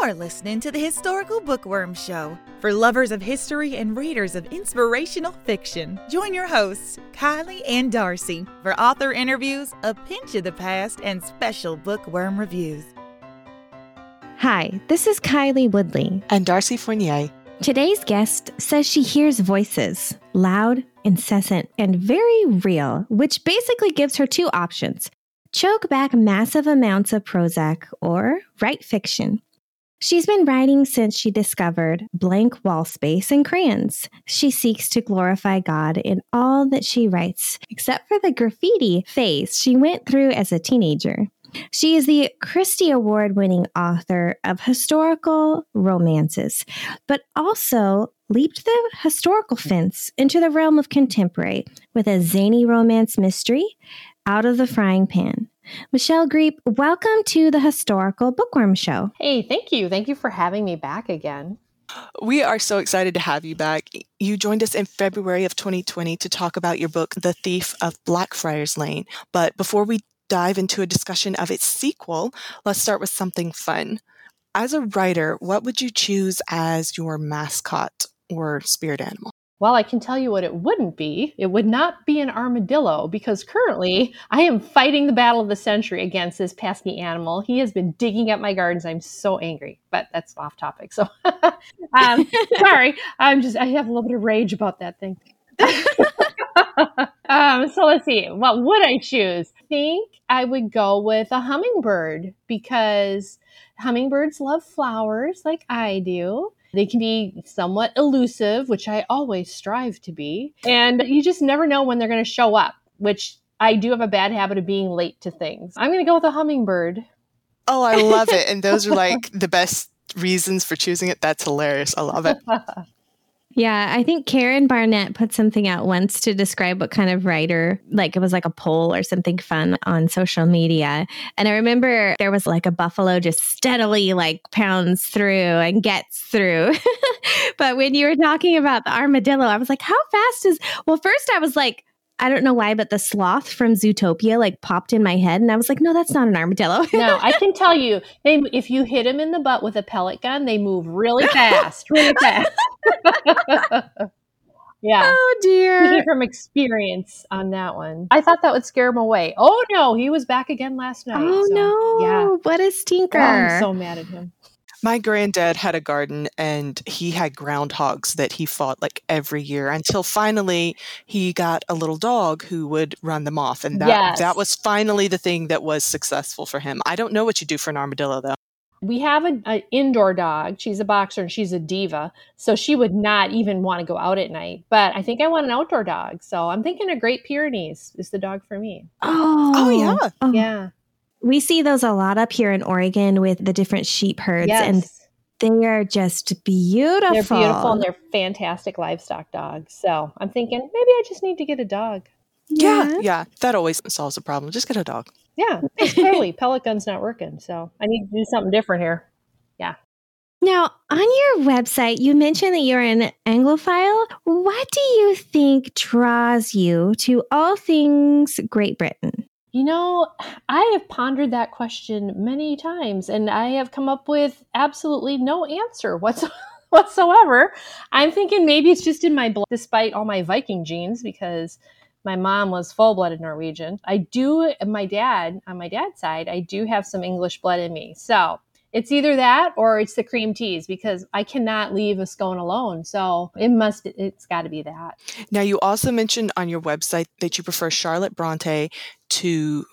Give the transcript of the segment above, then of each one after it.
You're listening to the Historical Bookworm Show for lovers of history and readers of inspirational fiction. Join your hosts, Kylie and Darcy, for author interviews, a pinch of the past, and special bookworm reviews. Hi, this is Kylie Woodley. And Darcy Fournier. Today's guest says she hears voices, loud, incessant, and very real, which basically gives her two options choke back massive amounts of Prozac or write fiction. She's been writing since she discovered blank wall space and crayons. She seeks to glorify God in all that she writes, except for the graffiti phase she went through as a teenager. She is the Christy Award winning author of historical romances, but also leaped the historical fence into the realm of contemporary with a zany romance mystery, Out of the Frying Pan. Michelle Griep, welcome to the Historical Bookworm Show. Hey, thank you. Thank you for having me back again. We are so excited to have you back. You joined us in February of 2020 to talk about your book, The Thief of Blackfriars Lane. But before we dive into a discussion of its sequel, let's start with something fun. As a writer, what would you choose as your mascot or spirit animal? Well, I can tell you what it wouldn't be. It would not be an armadillo because currently I am fighting the battle of the century against this pesky animal. He has been digging up my gardens. I'm so angry, but that's off topic. So, um, sorry. I'm just, I have a little bit of rage about that thing. um, so let's see. What would I choose? I think I would go with a hummingbird because hummingbirds love flowers like I do. They can be somewhat elusive, which I always strive to be. And you just never know when they're going to show up, which I do have a bad habit of being late to things. I'm going to go with a hummingbird. Oh, I love it. And those are like the best reasons for choosing it. That's hilarious. I love it. Yeah, I think Karen Barnett put something out once to describe what kind of writer, like it was like a poll or something fun on social media. And I remember there was like a buffalo just steadily like pounds through and gets through. but when you were talking about the armadillo, I was like, how fast is, well, first I was like, I don't know why, but the sloth from Zootopia like popped in my head, and I was like, "No, that's not an armadillo." no, I can tell you, they if you hit them in the butt with a pellet gun, they move really fast, really fast. yeah. Oh dear. from experience on that one, I thought that would scare him away. Oh no, he was back again last night. Oh so, no! Yeah. What a stinker! Oh, I'm so mad at him. My granddad had a garden and he had groundhogs that he fought like every year until finally he got a little dog who would run them off. And that, yes. that was finally the thing that was successful for him. I don't know what you do for an armadillo though. We have an indoor dog. She's a boxer and she's a diva. So she would not even want to go out at night. But I think I want an outdoor dog. So I'm thinking a Great Pyrenees is the dog for me. Oh, oh yeah. Oh. Yeah. We see those a lot up here in Oregon with the different sheep herds. Yes. And they are just beautiful. They're beautiful and they're fantastic livestock dogs. So I'm thinking maybe I just need to get a dog. Yeah, yeah. yeah. That always solves the problem. Just get a dog. Yeah, totally. Pellet gun's not working. So I need to do something different here. Yeah. Now, on your website, you mentioned that you're an Anglophile. What do you think draws you to all things Great Britain? You know, I have pondered that question many times and I have come up with absolutely no answer whatsoever. I'm thinking maybe it's just in my blood, despite all my Viking genes, because my mom was full blooded Norwegian. I do, my dad, on my dad's side, I do have some English blood in me. So it's either that or it's the cream teas because I cannot leave a scone alone. So it must, it's got to be that. Now, you also mentioned on your website that you prefer Charlotte Bronte to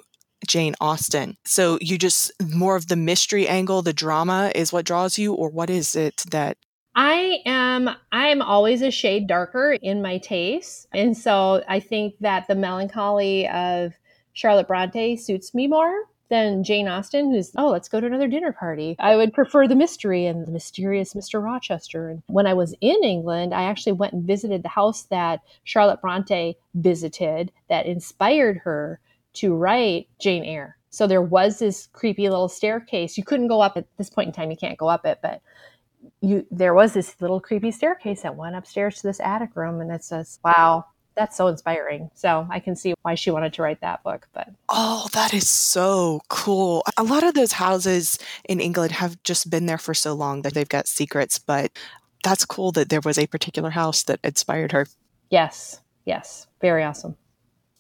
Jane Austen. So you just more of the mystery angle, the drama is what draws you, or what is it that I am I am always a shade darker in my taste. And so I think that the melancholy of Charlotte Bronte suits me more than Jane Austen, who's, oh, let's go to another dinner party. I would prefer the mystery and the mysterious Mr. Rochester. And when I was in England, I actually went and visited the house that Charlotte Bronte visited that inspired her to write Jane Eyre. So there was this creepy little staircase. You couldn't go up at this point in time, you can't go up it, but you there was this little creepy staircase that went upstairs to this attic room and it says, Wow, that's so inspiring. So I can see why she wanted to write that book. But oh, that is so cool. A lot of those houses in England have just been there for so long that they've got secrets, but that's cool that there was a particular house that inspired her. Yes, yes, very awesome.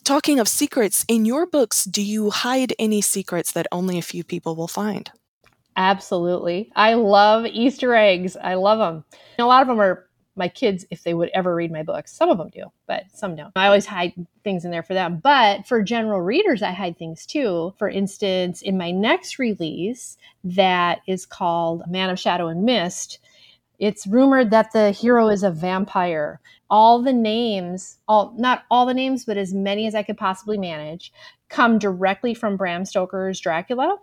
Talking of secrets, in your books, do you hide any secrets that only a few people will find? Absolutely. I love Easter eggs. I love them. And a lot of them are my kids if they would ever read my books. Some of them do, but some don't. I always hide things in there for them. But for general readers, I hide things too. For instance, in my next release that is called Man of Shadow and Mist, it's rumored that the hero is a vampire. All the names, all not all the names, but as many as I could possibly manage, come directly from Bram Stoker's Dracula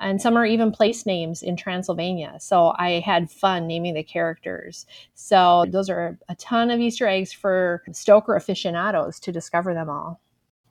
and some are even place names in Transylvania. So I had fun naming the characters. So those are a ton of Easter eggs for Stoker aficionados to discover them all.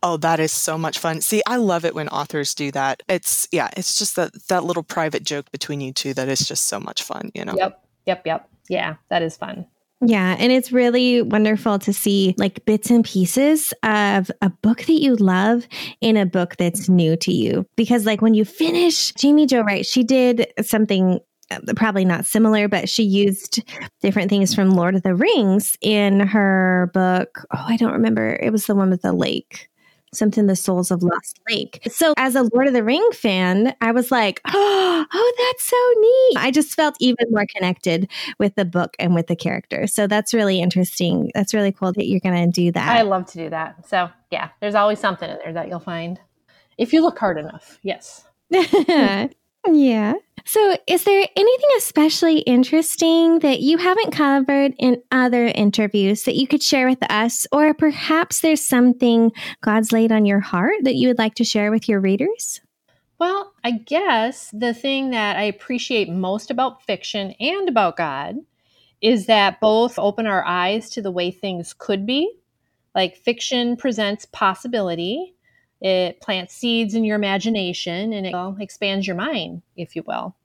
Oh, that is so much fun. See, I love it when authors do that. It's yeah, it's just that that little private joke between you two that is just so much fun, you know. Yep. Yep, yep. Yeah, that is fun. Yeah, and it's really wonderful to see like bits and pieces of a book that you love in a book that's new to you. Because like when you finish Jaime Jo Wright, she did something uh, probably not similar, but she used different things from Lord of the Rings in her book. Oh, I don't remember. It was the one with the lake something the souls of lost lake. So as a lord of the ring fan i was like oh, oh that's so neat. I just felt even more connected with the book and with the character. So that's really interesting. That's really cool that you're going to do that. I love to do that. So yeah there's always something in there that you'll find. If you look hard enough yes Yeah. So, is there anything especially interesting that you haven't covered in other interviews that you could share with us? Or perhaps there's something God's laid on your heart that you would like to share with your readers? Well, I guess the thing that I appreciate most about fiction and about God is that both open our eyes to the way things could be. Like fiction presents possibility, it plants seeds in your imagination and it expands your mind, if you will.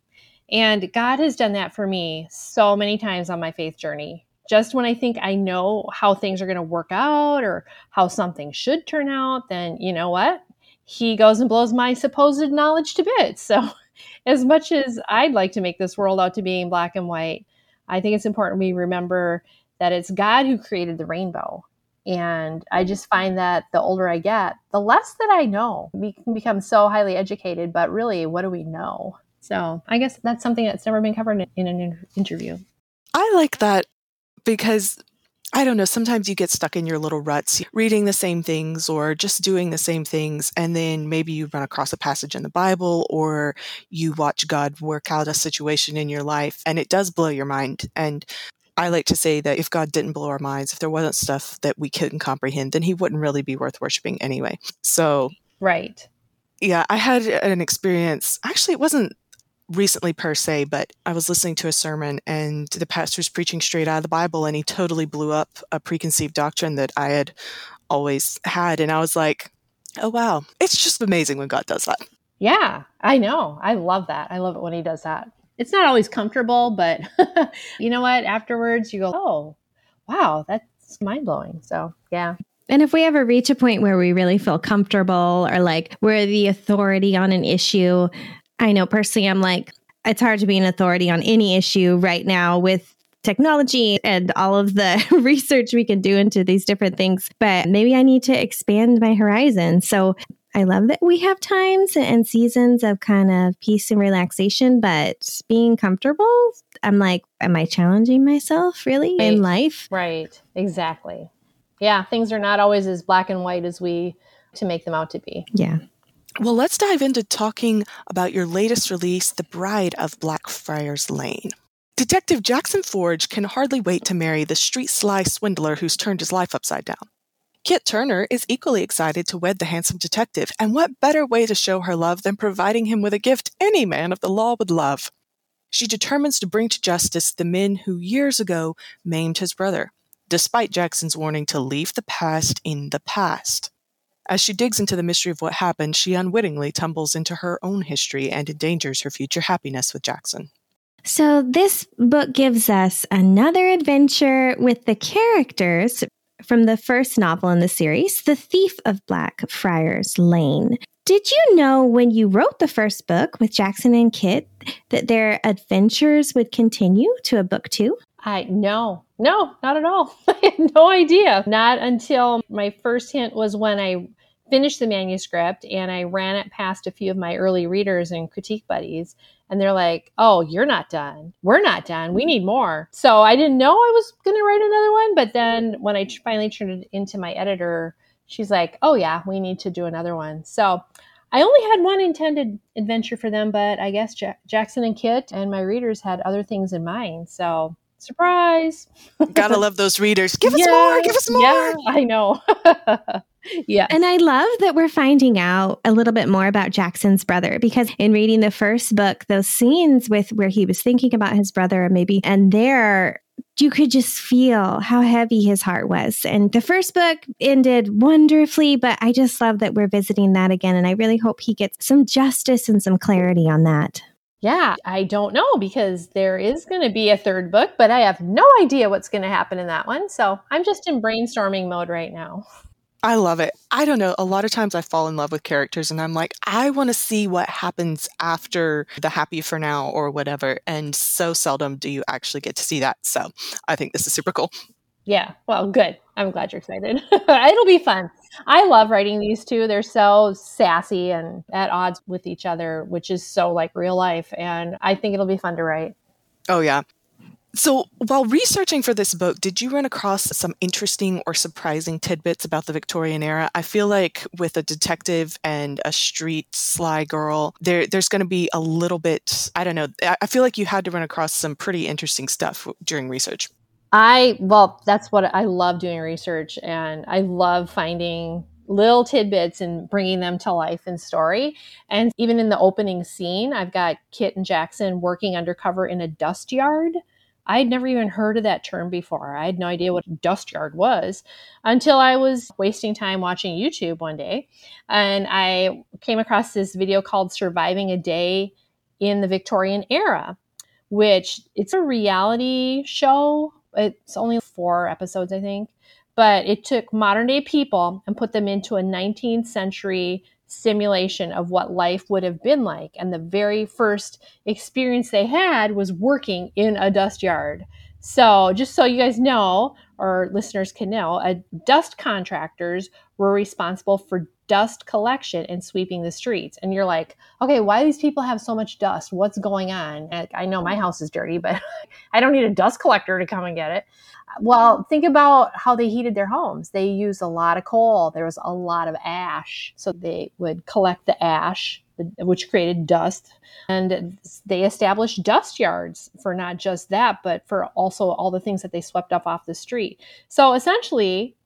And God has done that for me so many times on my faith journey. Just when I think I know how things are going to work out or how something should turn out, then you know what? He goes and blows my supposed knowledge to bits. So, as much as I'd like to make this world out to being black and white, I think it's important we remember that it's God who created the rainbow and I just find that the older I get, the less that I know. We can become so highly educated, but really, what do we know? So I guess that's something that's never been covered in an interview. I like that because I don't know, sometimes you get stuck in your little ruts, reading the same things or just doing the same things. And then maybe you run across a passage in the Bible or you watch God work out a situation in your life and it does blow your mind. And I like to say that if God didn't blow our minds, if there wasn't stuff that we couldn't comprehend, then he wouldn't really be worth worshiping anyway. So, right. Yeah, I had an experience. Actually, it wasn't recently per se, but I was listening to a sermon and the pastor was preaching straight out of the Bible and he totally blew up a preconceived doctrine that I had always had. And I was like, oh, wow, it's just amazing when God does that. Yeah, I know. I love that. I love it when he does that it's not always comfortable, but you know what? Afterwards, you go, oh, wow, that's mind blowing. So, yeah. And if we ever reach a point where we really feel comfortable or like we're the authority on an issue, I know personally, I'm like, it's hard to be an authority on any issue right now with technology and all of the research we can do into these different things. But maybe I need to expand my horizon. So I love that we have times and seasons of kind of peace and relaxation, but being comfortable, I'm like, am I challenging myself really right. in life? Right. Exactly. Yeah. Things are not always as black and white as we to make them out to be. Yeah. Well, let's dive into talking about your latest release, The Bride of Blackfriars Lane. Detective Jackson Forge can hardly wait to marry the street sly swindler who's turned his life upside down. Kit Turner is equally excited to wed the handsome detective, and what better way to show her love than providing him with a gift any man of the law would love? She determines to bring to justice the men who years ago maimed his brother, despite Jackson's warning to leave the past in the past. As she digs into the mystery of what happened, she unwittingly tumbles into her own history and endangers her future happiness with Jackson. So, this book gives us another adventure with the characters from the first novel in the series, The Thief of Blackfriars Lane. Did you know when you wrote the first book with Jackson and Kit that their adventures would continue to a book two? I no, no, not at all. I had no idea. Not until my first hint was when I finished the manuscript and I ran it past a few of my early readers and critique buddies. And they're like, oh, you're not done. We're not done. We need more. So I didn't know I was going to write another one. But then when I finally turned it into my editor, she's like, oh, yeah, we need to do another one. So I only had one intended adventure for them, but I guess Jackson and Kit and my readers had other things in mind. So surprise. Gotta love those readers. Give us yeah, more. Give us more. Yeah, I know. yeah. And I love that we're finding out a little bit more about Jackson's brother because in reading the first book, those scenes with where he was thinking about his brother and maybe and there you could just feel how heavy his heart was. And the first book ended wonderfully, but I just love that we're visiting that again. And I really hope he gets some justice and some clarity on that. Yeah, I don't know because there is going to be a third book, but I have no idea what's going to happen in that one. So I'm just in brainstorming mode right now. I love it. I don't know. A lot of times I fall in love with characters and I'm like, I want to see what happens after the happy for now or whatever. And so seldom do you actually get to see that. So I think this is super cool. Yeah. Well, good. I'm glad you're excited. It'll be fun. I love writing these two. They're so sassy and at odds with each other, which is so like real life. And I think it'll be fun to write. Oh, yeah. So, while researching for this book, did you run across some interesting or surprising tidbits about the Victorian era? I feel like with a detective and a street sly girl, there there's going to be a little bit, I don't know, I feel like you had to run across some pretty interesting stuff during research. I, well, that's what I love doing research and I love finding little tidbits and bringing them to life in story. And even in the opening scene, I've got Kit and Jackson working undercover in a dust yard I had never even heard of that term before. I had no idea what mm-hmm. dust yard was until I was wasting time watching YouTube one day. And I came across this video called Surviving a Day in the Victorian Era, which it's a reality show. It's only four episodes, I think. But it took modern day people and put them into a 19th century simulation of what life would have been like. And the very first experience they had was working in a dust yard. So, just so you guys know, or listeners can know, a dust contractors were responsible for dust collection and sweeping the streets. And you're like, okay, why do these people have so much dust? What's going on? I know my house is dirty, but I don't need a dust collector to come and get it. Well, think about how they heated their homes. They used a lot of coal. There was a lot of ash. So they would collect the ash, which created dust. And they established dust yards for not just that, but for also all the things that they swept up off the street. So essentially,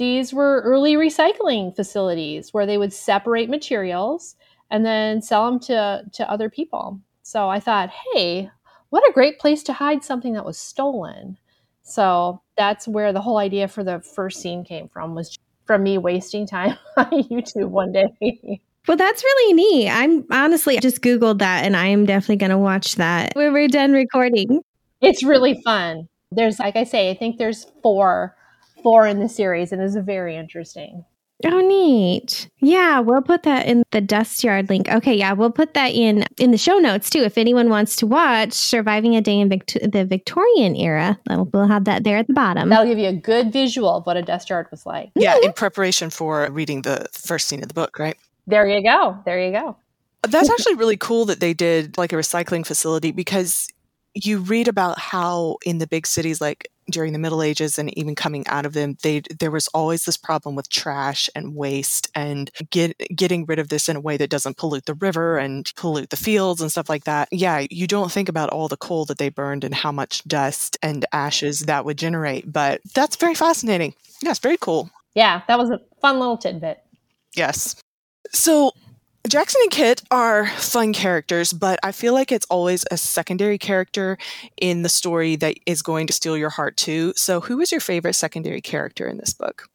these were early recycling facilities where they would separate materials and then sell them to, to other people. So I thought, hey, what a great place to hide something that was stolen. So that's where the whole idea for the first scene came from was from me wasting time on YouTube one day. Well, that's really neat. I'm honestly just Googled that and I am definitely going to watch that when we're done recording. It's really fun. There's, like I say, I think there's four, four in the series and it's very interesting. Oh, neat. Yeah, we'll put that in the dust yard link. Okay, yeah, we'll put that in in the show notes too. If anyone wants to watch "Surviving a Day in Vict- the Victorian Era," we'll have that there at the bottom. That'll give you a good visual of what a dust yard was like. Yeah, in mm-hmm. preparation for reading the first scene of the book, right? There you go. There you go. That's actually really cool that they did like a recycling facility because you read about how in the big cities like during the middle ages and even coming out of them they there was always this problem with trash and waste and get, getting rid of this in a way that doesn't pollute the river and pollute the fields and stuff like that. Yeah you don't think about all the coal that they burned and how much dust and ashes that would generate but that's very fascinating. Yeah it's very cool. Yeah that was a fun little tidbit. Yes. So Jackson and Kit are fun characters, but I feel like it's always a secondary character in the story that is going to steal your heart too. So, who is your favorite secondary character in this book?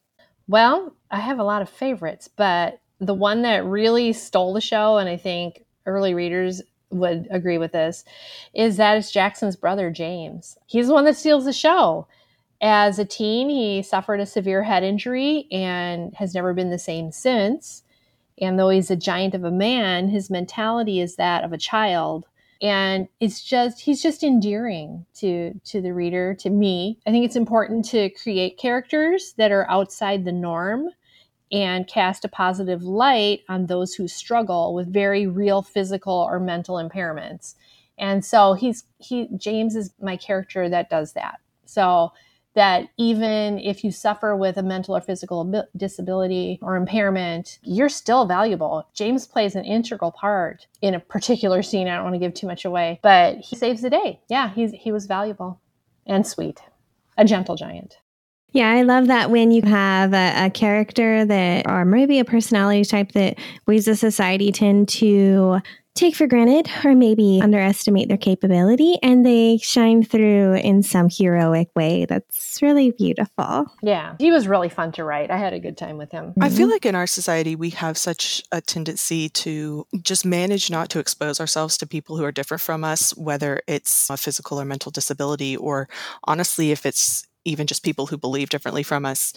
Well, I have a lot of favorites, but the one that really stole the show, and I think early readers would agree with this, is that it's Jackson's brother, James. He's the one that steals the show. As a teen, he suffered a severe head injury and has never been the same since. And though he's a giant of a man, his mentality is that of a child. And it's just he's just endearing to to the reader, to me. I think it's important to create characters that are outside the norm and cast a positive light on those who struggle with very real physical or mental impairments. And so he's he James is my character that does that. So that even if you suffer with a mental or physical disability or impairment, you're still valuable. James plays an integral part in a particular scene. I don't want to give too much away, but he saves the day. Yeah, he's, he was valuable and sweet, a gentle giant. Yeah, I love that when you have a, a, character that, or maybe a personality type that we as a society tend to take for granted or maybe underestimate their capability and they shine through in some heroic way that's really beautiful. Yeah, he was really fun to write. I had a good time with him. I feel mm-hmm. like in our society we have such a tendency to just manage not to expose ourselves to people who are different from us, whether it's a physical or mental disability, or honestly, if it's even just people who believe differently from us.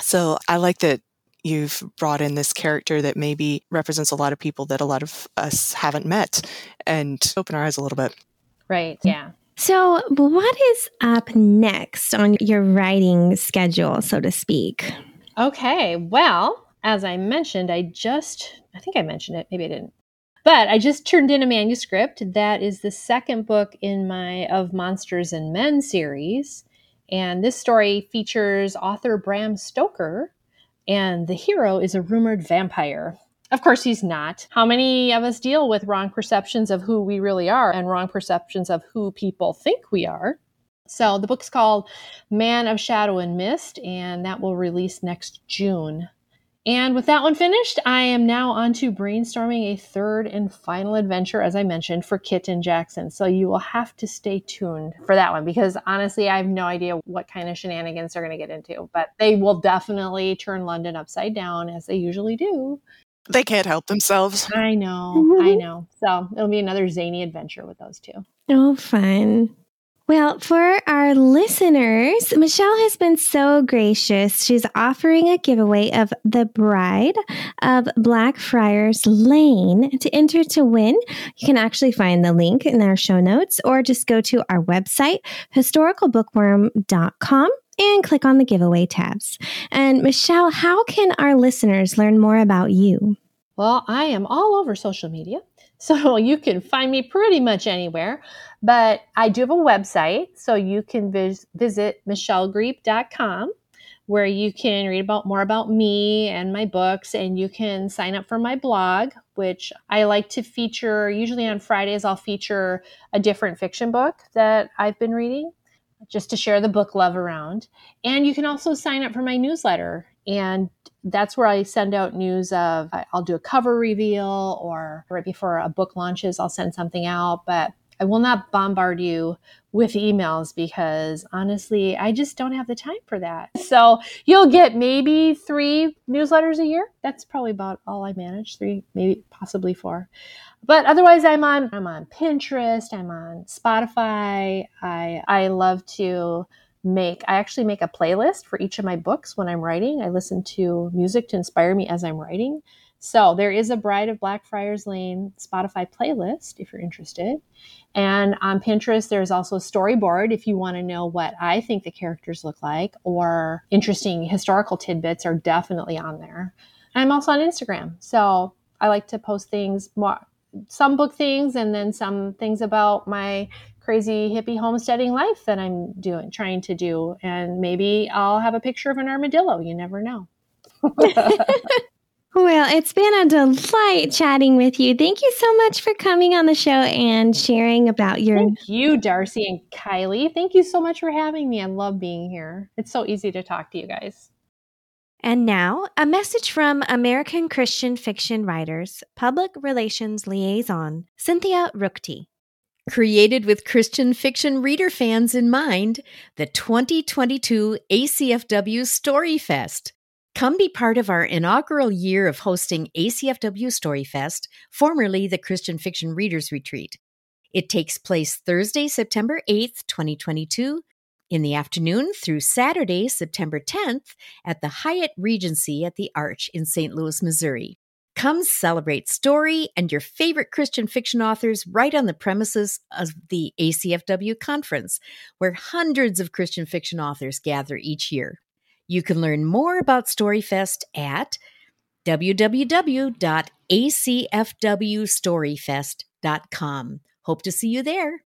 So I like that you've brought in this character that maybe represents a lot of people that a lot of us haven't met and open our eyes a little bit. Right. Mm. Yeah. So, what is up next on your writing schedule, so to speak? Okay. Well, as I mentioned, I just, I think I mentioned it, maybe I didn't. But I just turned in a manuscript that is the second book in my Of Monsters and Men series. And this story features author Bram Stoker, and the hero is a rumored vampire. Of course, he's not. How many of us deal with wrong perceptions of who we really are and wrong perceptions of who people think we are? So, the book's called Man of Shadow and Mist, and that will release next June. And with that one finished, I am now on to brainstorming a third and final adventure, as I mentioned, for Kit and Jackson. So you will have to stay tuned for that one because honestly, I have no idea what kind of shenanigans they're going to get into. But they will definitely turn London upside down as they usually do. They can't help themselves. I know. I know. So it'll be another zany adventure with those two. Oh, fun. Well, for our listeners, Michelle has been so gracious. She's offering a giveaway of The Bride of Blackfriars Lane. To enter to win, you can actually find the link in our show notes or just go to our website, historicalbookworm.com and click on the giveaway tabs. And Michelle, how can our listeners learn more about you? Well, I am all over social media. So you can find me pretty much anywhere. But I do have a website, so you can vis- visit michellegriep.com where you can read about more about me and my books and you can sign up for my blog which i like to feature usually on fridays i'll feature a different fiction book that i've been reading just to share the book love around and you can also sign up for my newsletter and that's where i send out news of i'll do a cover reveal or right before a book launches i'll send something out but I will not bombard you with emails because honestly, I just don't have the time for that. So you'll get maybe three newsletters a year. That's probably about all I manage, three, maybe possibly four. But otherwise I'm on I'm on Pinterest, I'm on Spotify. I I love to make I actually make a playlist for each of my books when I'm writing. I listen to music to inspire me as I'm writing. So there is a Bride of Blackfriars Lane Spotify playlist if you're interested. And on Pinterest, there's also a storyboard if you want to know what I think the characters look like, or interesting historical tidbits are definitely on there. And I'm also on Instagram. So I like to post things more, some book things, and then some things about my crazy hippie homesteading life that I'm doing, trying to do. And maybe I'll have a picture of an armadillo. You never know. Well, it's been a delight chatting with you. Thank you so much for coming on the show and sharing about your. Thank you, Darcy and Kylie. Thank you so much for having me. I love being here. It's so easy to talk to you guys. And now, a message from American Christian fiction writers, public relations liaison, Cynthia Ruchti. Created with Christian fiction reader fans in mind, the 2022 ACFW Story Fest Come be part of our inaugural year of hosting ACFW Storyfest, formerly the Christian Fiction Readers Retreat. It takes place Thursday, September 8th, 2022 in the afternoon through Saturday, September 10th, at the Hyatt Regency at the Arch in St. Louis, Missouri. Come celebrate story and your favorite Christian fiction authors right on the premises of the ACFW conference, where hundreds of Christian fiction authors gather each year. You can learn more about StoryFest at www.acfwstoryfest.com. Hope to see you there.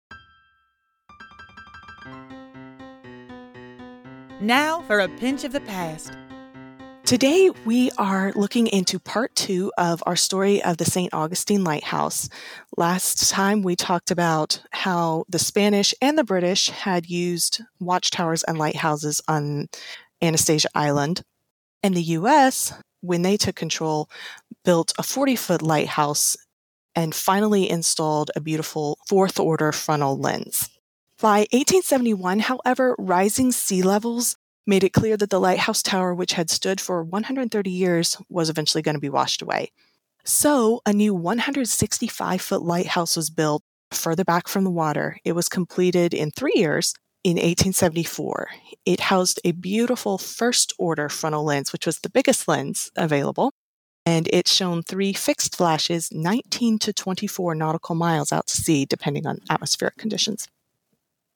Now for a pinch of the past. Today, we are looking into part two of our story of the St. Augustine Lighthouse. Last time, we talked about how the Spanish and the British had used watchtowers and lighthouses on Anastasia Island. And the US, when they took control, built a 40 foot lighthouse and finally installed a beautiful fourth order Fresnel lens. By 1871, however, rising sea levels made it clear that the lighthouse tower, which had stood for 130 years, was eventually going to be washed away. So, a new 165 foot lighthouse was built further back from the water. It was completed in three years in 1874. It housed a beautiful first order Fresnel lens, which was the biggest lens available. And it shone three fixed flashes 19 to 24 nautical miles out to sea, depending on atmospheric conditions.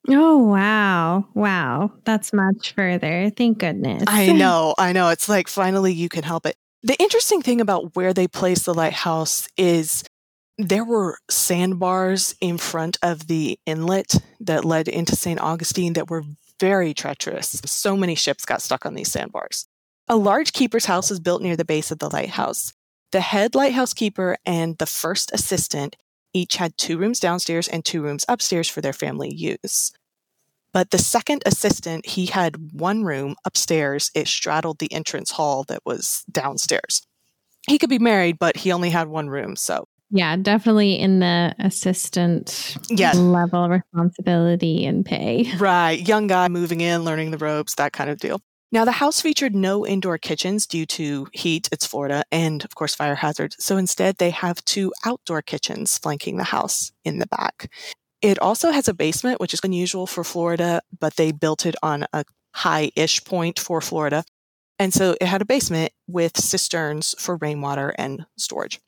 Oh, wow. Wow. That's much further. Thank goodness. I know. I know. It's like finally you can help it. The interesting thing about where they placed the lighthouse is there were sandbars in front of the inlet that led into St. Augustine that were very treacherous. So many ships got stuck on these sandbars. A large keeper's house was built near the base of the lighthouse. The head lighthouse keeper and the first assistant each had two rooms downstairs and two rooms upstairs for their family use. But the second assistant, he had one room upstairs. It straddled the entrance hall that was downstairs. He could be married, but he only had one room. So, yeah, definitely in the assistant Yes. level responsibility and pay. right, young guy moving in, learning the ropes, that kind of deal. Now, the house featured no indoor kitchens due to heat, it's Florida, and of course, fire hazards. So instead, they have two outdoor kitchens flanking the house in the back. It also has a basement, which is unusual for Florida, but they built it on a high ish point for Florida. And so it had a basement with cisterns for rainwater and storage.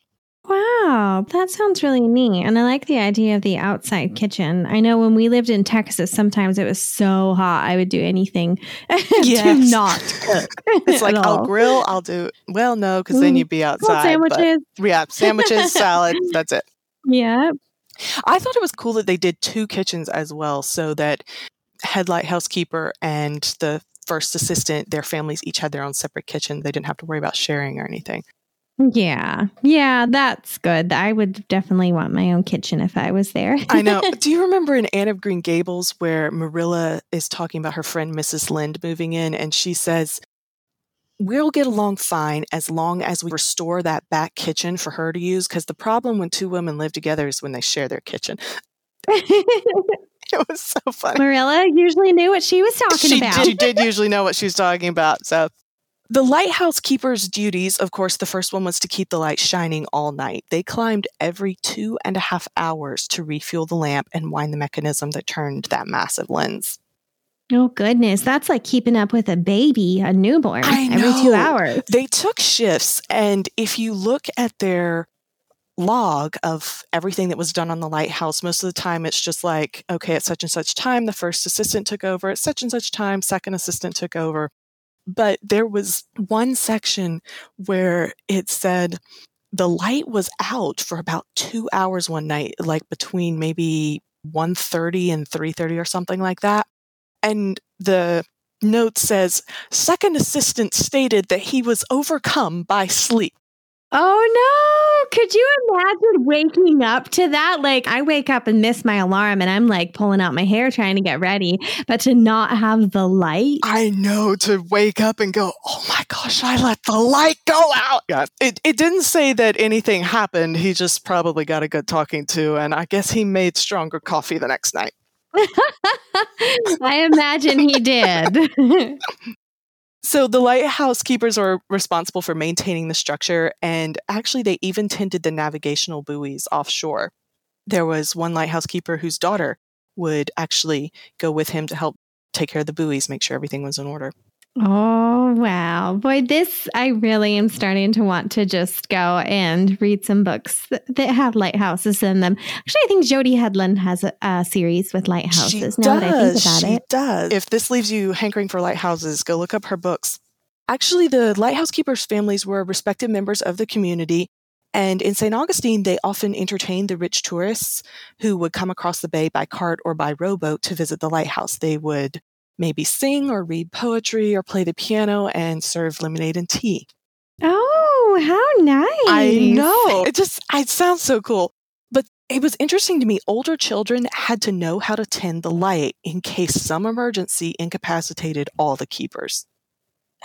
Wow, that sounds really neat. And I like the idea of the outside kitchen. I know when we lived in Texas, sometimes it was so hot, I would do anything to not cook. It's like, I'll grill, I'll do, well, no, because then Mm, you'd be Well, outside. but- sandwiches. yeah, sandwiches, salad, that's it. Yeah. I thought it was cool that they did two kitchens as well, so that head lighthouse keeper and the first assistant, their families each had their own separate kitchen. They didn't have to worry about sharing or anything. Yeah. Yeah, that's good. I would definitely want my own kitchen if I was there. I know. Do you remember in Anne of Green Gables where Marilla is talking about her friend Mrs. Lynde moving in, and she says, We'll get along fine as long as we restore that back kitchen for her to use. Because the problem when two women live together is when they share their kitchen. It was so funny. Marilla usually knew what she was talking she, about. Did, she did usually know what she was talking about. So, the lighthouse keeper's duties, of course, the first one was to keep the light shining all night. They climbed every two and a half hours to refuel the lamp and wind the mechanism that turned that massive lens. Oh goodness, that's like keeping up with a baby, a newborn, I every two hours. They took shifts, and if you look at their log of everything that was done on the lighthouse, most of the time it's just like, okay, at such and such time, the first assistant took over, at such and such time, second assistant took over. But there was one section where it said the light was out for about two hours one night, like between maybe 1.30 and 3.30 or something like that. And the note says, second assistant stated that he was overcome by sleep. Oh no! Could you imagine waking up to that? Like, I wake up and miss my alarm and I'm like pulling out my hair trying to get ready, but to not have the light. I know to wake up and go, oh my gosh, I let the light go out. Yeah. It, it didn't say that anything happened. He just probably got a good talking to, and I guess he made stronger coffee the next night. I imagine he did. So the lighthouse keepers are responsible for maintaining the structure, and actually, they even tended the navigational buoys offshore. There was one lighthouse keeper whose daughter would actually go with him to help take care of the buoys, make sure everything was in order. Oh, wow. Boy, this, I really am starting to want to just go and read some books that, that have lighthouses in them. Actually, I think Jody Hedlund has a, a series with lighthouses She now does. that I think about she it. does. If this leaves you hankering for lighthouses, go look up her books. Actually, the lighthouse keepers' families were respected members of the community. And in St. Augustine, they often entertained the rich tourists who would come across the bay by cart or by rowboat to visit the lighthouse. They would maybe sing or read poetry or play the piano and serve lemonade and tea. Oh, how nice. I know. It just it sounds so cool. But it was interesting to me. Older children had to know how to tend the light in case some emergency incapacitated all the keepers.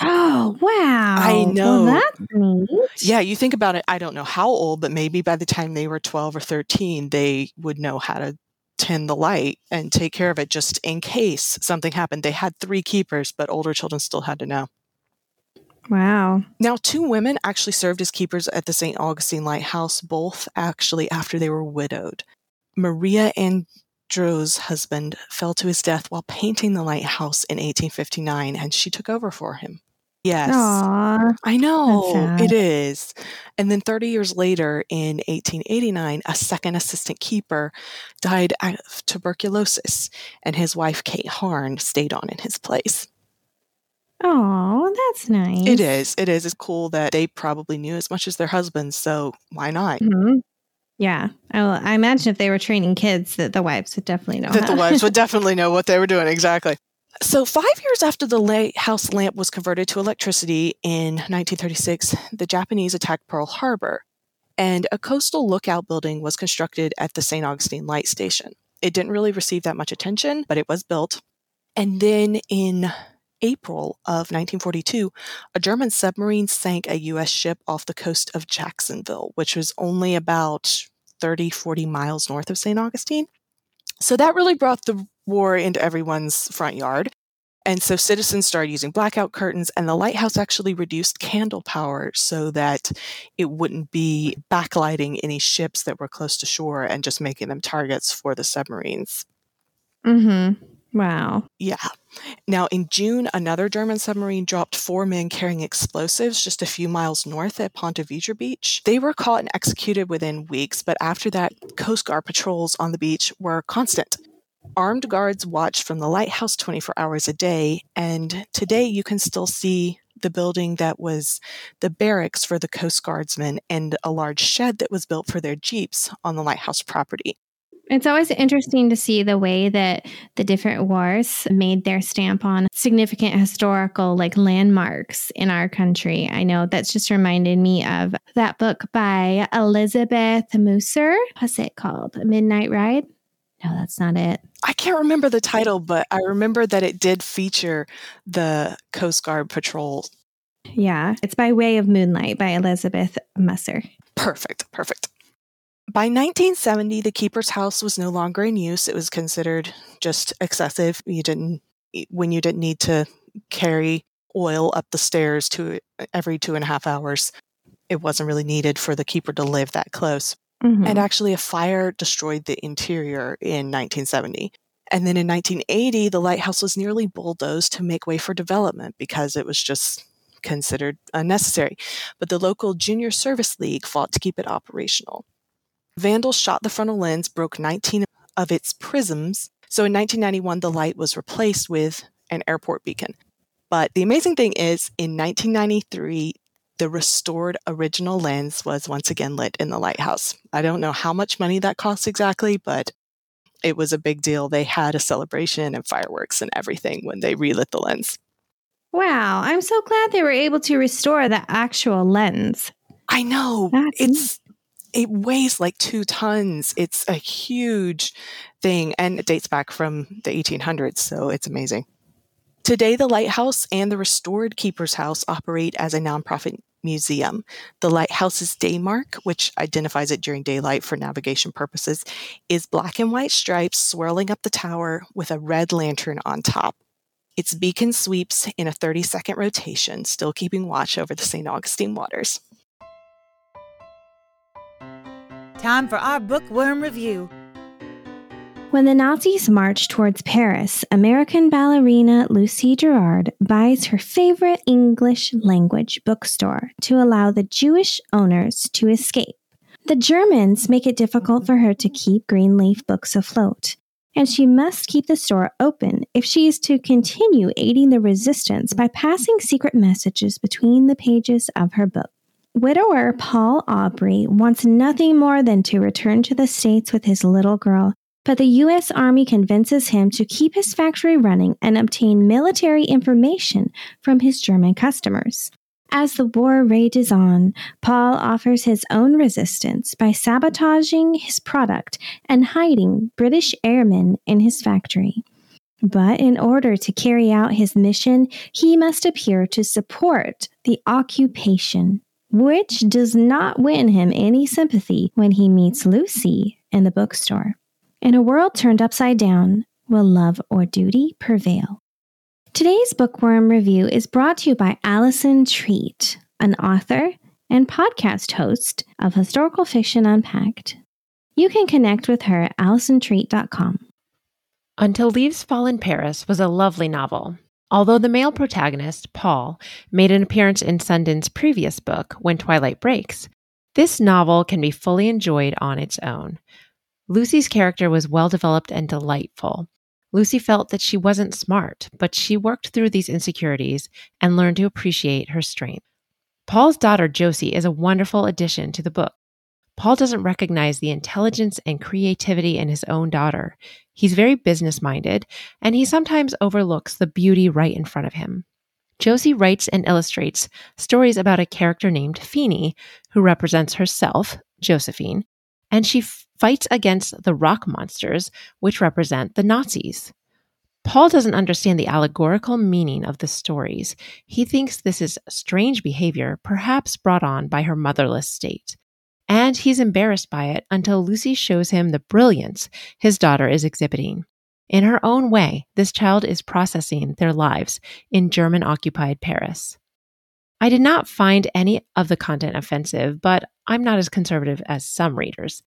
Oh, wow. I know. Well, that's neat. Yeah, you think about it. I don't know how old, but maybe by the time they were 12 or 13, they would know how to tend the light and take care of it just in case something happened. They had three keepers, but older children still had to know. Wow. Now, two women actually served as keepers at the St. Augustine Lighthouse, both actually after they were widowed. Maria Andrews' husband fell to his death while painting the lighthouse in 1859, and she took over for him. Yes. Aw. I know it is. And then 30 years later, in 1889, a second assistant keeper died of tuberculosis, and his wife, Kate Harn, stayed on in his place. Oh, that's nice. It is. It is. It's cool that they probably knew as much as their husbands, so why not? Mhm. Yeah. I, I imagine if they were training kids, that the wives would definitely know. that the wives would definitely know what they were doing exactly. So, five years after the lighthouse lamp was converted to electricity in 1936, the Japanese attacked Pearl Harbor, and a coastal lookout building was constructed at the St. Augustine Light Station. It didn't really receive that much attention, but it was built. And then in April of 1942, a German submarine sank a U.S. ship off the coast of Jacksonville, which was only about 30, 40 miles north of St. Augustine. So that really brought the war into everyone's front yard. And so citizens started using blackout curtains, and the lighthouse actually reduced candle power so that it wouldn't be backlighting any ships that were close to shore and just making them targets for the submarines. Mm-hmm. Wow. Yeah. Now, in June, another German submarine dropped four men carrying explosives just a few miles north at Ponte Vedra Beach. They were caught and executed within weeks, but after that, Coast Guard patrols on the beach were constant. Armed guards watch from the lighthouse 24 hours a day, and today you can still see the building that was the barracks for the Coast Guardsmen and a large shed that was built for their jeeps on the lighthouse property. It's always interesting to see the way that the different wars made their stamp on significant historical like landmarks in our country. I know that's just reminded me of that book by Elizabeth Musser. What's it called? Midnight Ride? No, that's not it. I can't remember the title, but I remember that it did feature the Coast Guard patrol. Yeah, it's by Way of Moonlight by Elizabeth Musser. Perfect, perfect. By 1970, the keeper's house was no longer in use. It was considered just excessive. You didn't, when you didn't need to carry oil up the stairs to every two and a half hours, it wasn't really needed for the keeper to live that close. Mhm. And actually, a fire destroyed the interior in 1970. And then in 1980, the lighthouse was nearly bulldozed to make way for development because it was just considered unnecessary. But the local Junior Service League fought to keep it operational. Vandals shot the Fresnel lens, broke 19 of its prisms. So in 1991, the light was replaced with an airport beacon. But the amazing thing is, in 1993, the restored original lens was once again lit in the lighthouse. I don't know how much money that cost exactly, but it was a big deal. They had a celebration and fireworks and everything when they relit the lens. Wow, I'm so glad they were able to restore the actual lens. I know. That's it's it weighs like two tons. It's a huge thing and it dates back from the 1800s, so it's amazing. Today, the lighthouse and the restored keeper's house operate as a nonprofit museum. The lighthouse's daymark, which identifies it during daylight for navigation purposes, is black and white stripes swirling up the tower with a red lantern on top. Its beacon sweeps in a 30 second rotation, still keeping watch over the St. Augustine waters. Time for our bookworm review. When the Nazis march towards Paris, American ballerina Lucie Girard buys her favorite English language bookstore to allow the Jewish owners to escape. The Germans make it difficult for her to keep Greenleaf books afloat, and she must keep the store open if she is to continue aiding the resistance by passing secret messages between the pages of her book. Widower Paul Aubrey wants nothing more than to return to the States with his little girl but the U.S. Army convinces him to keep his factory running and obtain military information from his German customers. As the war rages on, Paul offers his own resistance by sabotaging his product and hiding British airmen in his factory. But in order to carry out his mission, he must appear to support the occupation, which does not win him any sympathy when he meets Lucie in the bookstore. In a world turned upside down, will love or duty prevail? Today's bookworm review is brought to you by Allison Treat, an author and podcast host of Historical Fiction Unpacked. You can connect with her at AllisonTreat.com. Until Leaves Fall in Paris was a lovely novel. Although the male protagonist, Paul, made an appearance in Sundin's previous book, When Twilight Breaks, this novel can be fully enjoyed on its own. Lucie's character was well developed and delightful. Lucie felt that she wasn't smart, but she worked through these insecurities and learned to appreciate her strength. Paul's daughter, Josie, is a wonderful addition to the book. Paul doesn't recognize the intelligence and creativity in his own daughter. He's very business minded, and he sometimes overlooks the beauty right in front of him. Josie writes and illustrates stories about a character named Feeny, who represents herself, Josephine, and she fights against the rock monsters, which represent the Nazis. Paul doesn't understand the allegorical meaning of the stories. He thinks this is strange behavior, perhaps brought on by her motherless state. And he's embarrassed by it until Lucie shows him the brilliance his daughter is exhibiting. In her own way, this child is processing their lives in German occupied Paris. I did not find any of the content offensive, but I'm not as conservative as some readers.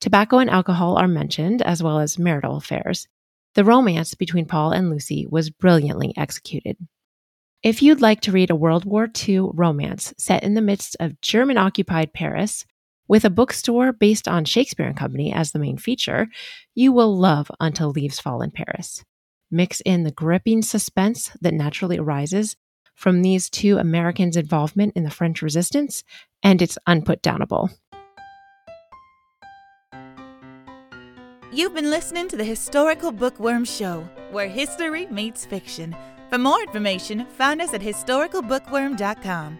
Tobacco and alcohol are mentioned, as well as marital affairs. The romance between Paul and Lucie was brilliantly executed. If you'd like to read a World War II romance set in the midst of German occupied Paris, with a bookstore based on Shakespeare and Company as the main feature, you will love Until Leaves Fall in Paris. Mix in the gripping suspense that naturally arises from these two Americans' involvement in the French resistance, and it's unputdownable. You've been listening to the Historical Bookworm Show, where history meets fiction. For more information, find us at historicalbookworm.com.